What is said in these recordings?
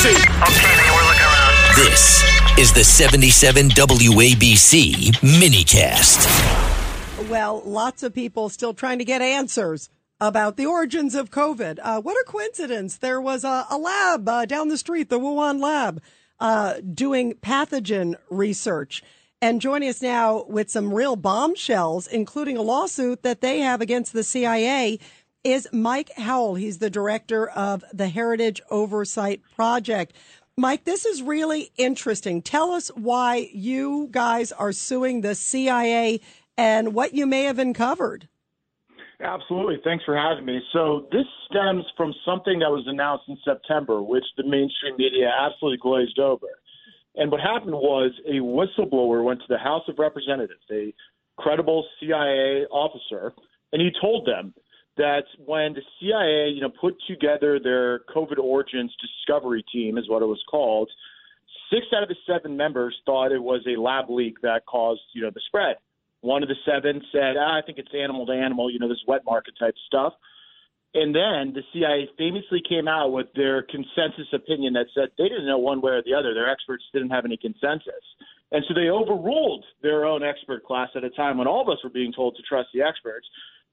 Taxi. Okay, man, we're looking around. This is the 77 WABC minicast. Well, lots of people still trying to get answers about the origins of COVID. Uh, what a coincidence. There was a, a lab uh, down the street, the Wuhan lab, uh, doing pathogen research. And joining us now with some real bombshells, including a lawsuit that they have against the CIA, is Mike Howell. He's the director of the Heritage Oversight Project. Mike, this is really interesting. Tell us why you guys are suing the CIA and what you may have uncovered. Absolutely. Thanks for having me. So, this stems from something that was announced in September, which the mainstream media absolutely glazed over. And what happened was a whistleblower went to the House of Representatives, a credible CIA officer, and he told them that when the CIA, you know, put together their COVID origins discovery team, is what it was called, six out of the seven members thought it was a lab leak that caused, you know, the spread. One of the seven said, ah, I think it's animal to animal, you know, this wet market type stuff. And then the CIA famously came out with their consensus opinion that said they didn't know one way or the other. Their experts didn't have any consensus. And so they overruled their own expert class at a time when all of us were being told to trust the experts.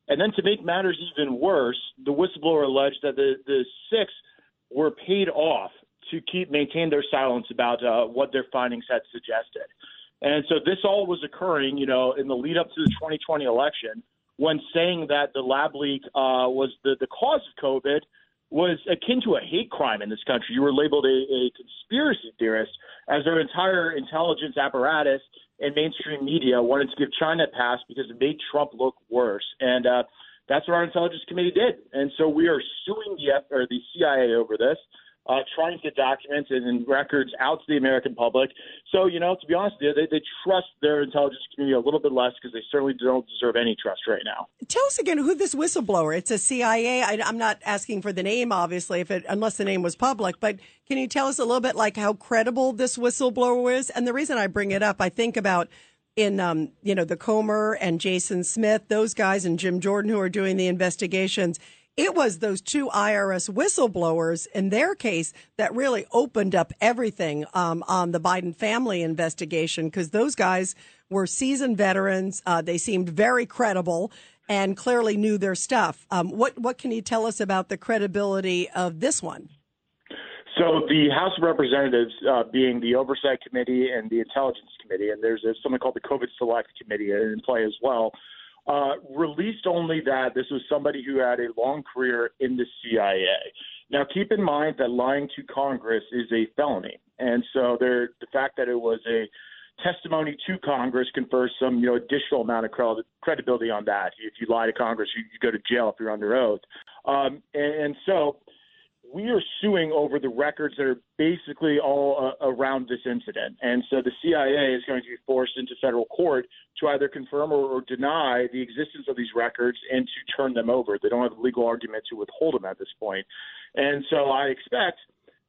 And then to make matters even worse, the whistleblower alleged that the, the six were paid off to keep maintain their silence about uh, what their findings had suggested. And so this all was occurring, you know, in the lead up to the 2020 election when saying that the lab leak uh, was the, the cause of COVID was akin to a hate crime in this country. You were labeled a, a conspiracy theorist as their entire intelligence apparatus and mainstream media wanted to give China a pass because it made Trump look worse. And uh, that's what our intelligence committee did. And so we are suing the F- or the CIA over this uh, trying to get documents and, and, records out to the American public. So, you know, to be honest they, they trust their intelligence community a little bit less because they certainly don't deserve any trust right now. Tell us again who this whistleblower. It's a CIA. I, am not asking for the name, obviously, if it unless the name was public. But can you tell us a little bit like how credible this whistleblower is? And the reason I bring it up, I think about in um, you know the Comer and Jason Smith, those guys, and Jim Jordan who are doing the investigations it was those two IRS whistleblowers in their case that really opened up everything um, on the Biden family investigation because those guys were seasoned veterans. Uh, they seemed very credible and clearly knew their stuff. Um, what what can you tell us about the credibility of this one? So the House of Representatives, uh, being the Oversight Committee and the Intelligence Committee, and there's, there's something called the COVID Select Committee in play as well uh, released only that this was somebody who had a long career in the CIA. Now, keep in mind that lying to Congress is a felony, and so there, the fact that it was a testimony to Congress confers some, you know, additional amount of credibility on that. If you lie to Congress, you, you go to jail if you're under oath. Um, and, and so we are suing over the records that are basically all uh, around this incident. And so the CIA is going to be forced into federal court to either confirm or, or, deny the existence of these records and to turn them over. They don't have a legal argument to withhold them at this point. And so I expect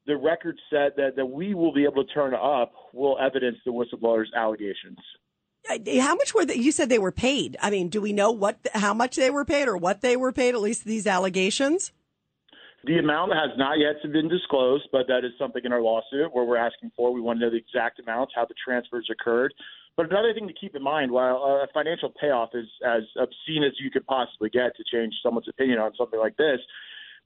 the record set that, that we will be able to turn up will evidence the whistleblower's allegations. How much were they? You said they were paid. I mean, do we know what, how much they were paid or what they were paid? At least these allegations. The amount has not yet been disclosed, but that is something in our lawsuit where we're asking for. We want to know the exact amounts, how the transfers occurred. But another thing to keep in mind, while a financial payoff is as obscene as you could possibly get to change someone's opinion on something like this,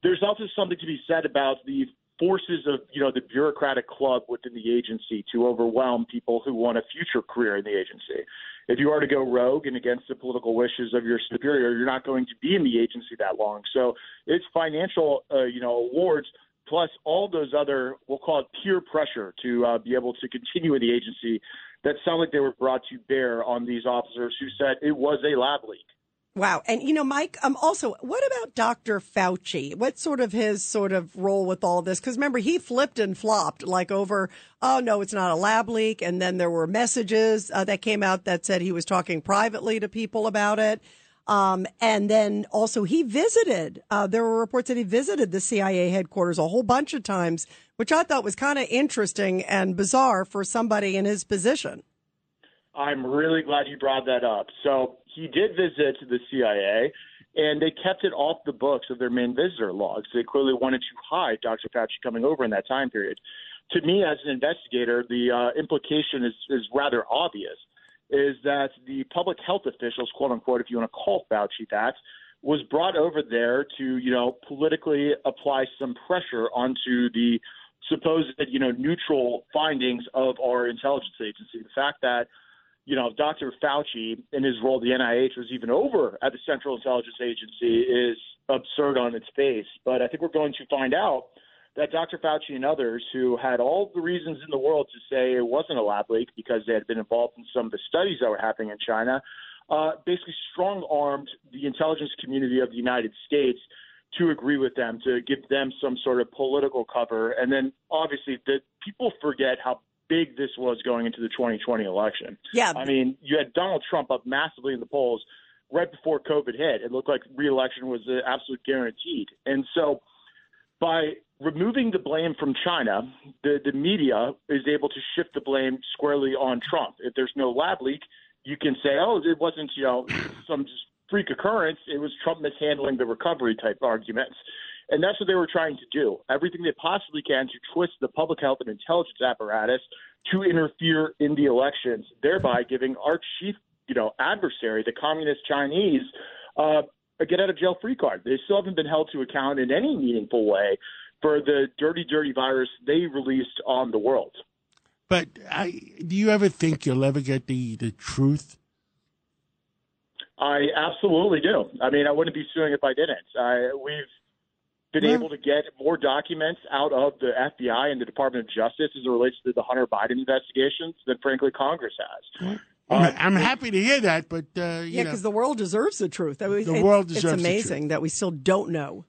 there's also something to be said about the forces of you know the bureaucratic club within the agency to overwhelm people who want a future career in the agency if you are to go rogue and against the political wishes of your superior, you're not going to be in the agency that long. So it's financial, uh, you know, awards plus all those other, we'll call it peer pressure to uh, be able to continue in the agency that sound like they were brought to bear on these officers who said it was a lab leak. Wow. And you know, Mike, um, also, what about Dr. Fauci? What sort of his sort of role with all this? Because remember, he flipped and flopped like over, oh no, it's not a lab leak. And then there were messages uh, that came out that said he was talking privately to people about it. Um, and then also he visited, uh, there were reports that he visited the CIA headquarters a whole bunch of times, which I thought was kind of interesting and bizarre for somebody in his position. I'm really glad you brought that up. So he did visit the CIA, and they kept it off the books of their main visitor logs. They clearly wanted to hide Dr. Fauci coming over in that time period. To me, as an investigator, the uh, implication is, is rather obvious. Is that the public health officials, quote unquote, if you want to call Fauci that, was brought over there to, you know, politically apply some pressure onto the supposed, you know, neutral findings of our intelligence agency. The fact that you know, Dr. Fauci in his role at the NIH was even over at the Central Intelligence Agency is absurd on its face. But I think we're going to find out that Dr. Fauci and others who had all the reasons in the world to say it wasn't a lab leak because they had been involved in some of the studies that were happening in China, uh, basically strong armed the intelligence community of the United States to agree with them, to give them some sort of political cover. And then obviously, the, people forget how big this was going into the 2020 election. Yeah. I mean, you had Donald Trump up massively in the polls right before COVID hit. It looked like reelection was absolute guaranteed. And so by removing the blame from China, the, the media is able to shift the blame squarely on Trump. If there's no lab leak, you can say, oh, it wasn't, you know, some freak occurrence. It was Trump mishandling the recovery type arguments. And that's what they were trying to do. Everything they possibly can to twist the public health and intelligence apparatus to interfere in the elections, thereby giving our chief, you know, adversary, the communist Chinese, uh, a get out of jail free card. They still haven't been held to account in any meaningful way for the dirty, dirty virus they released on the world. But I, do you ever think you'll ever get the, the truth? I absolutely do. I mean, I wouldn't be suing if I didn't. I, we've been able to get more documents out of the FBI and the Department of Justice as it relates to the Hunter Biden investigations than, frankly, Congress has. I'm, I'm happy to hear that, but uh, yeah, because the world deserves the truth. I mean, The it's, world deserves It's the amazing that we still don't know.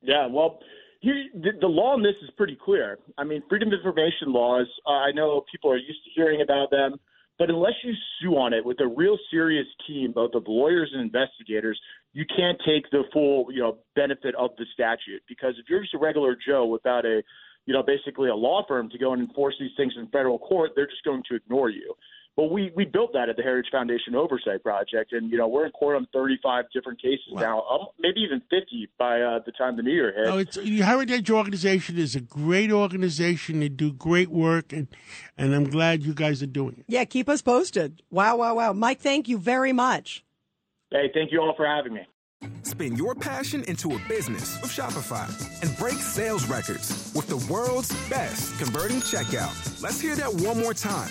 Yeah, well, here, the, the law on this is pretty clear. I mean, freedom of information laws, uh, I know people are used to hearing about them, but unless you sue on it with a real serious team, both of lawyers and investigators, you can't take the full, you know, benefit of the statute. Because if you're just a regular Joe without a, you know, basically a law firm to go and enforce these things in federal court, they're just going to ignore you. But we we built that at the Heritage Foundation Oversight Project, and you know we're in court on 35 different cases now, um, maybe even 50 by uh, the time the new year hits. Oh, it's the Heritage Organization is a great organization. They do great work, and and I'm glad you guys are doing it. Yeah, keep us posted. Wow, wow, wow. Mike, thank you very much. Hey, thank you all for having me. Spin your passion into a business with Shopify and break sales records with the world's best converting checkout. Let's hear that one more time.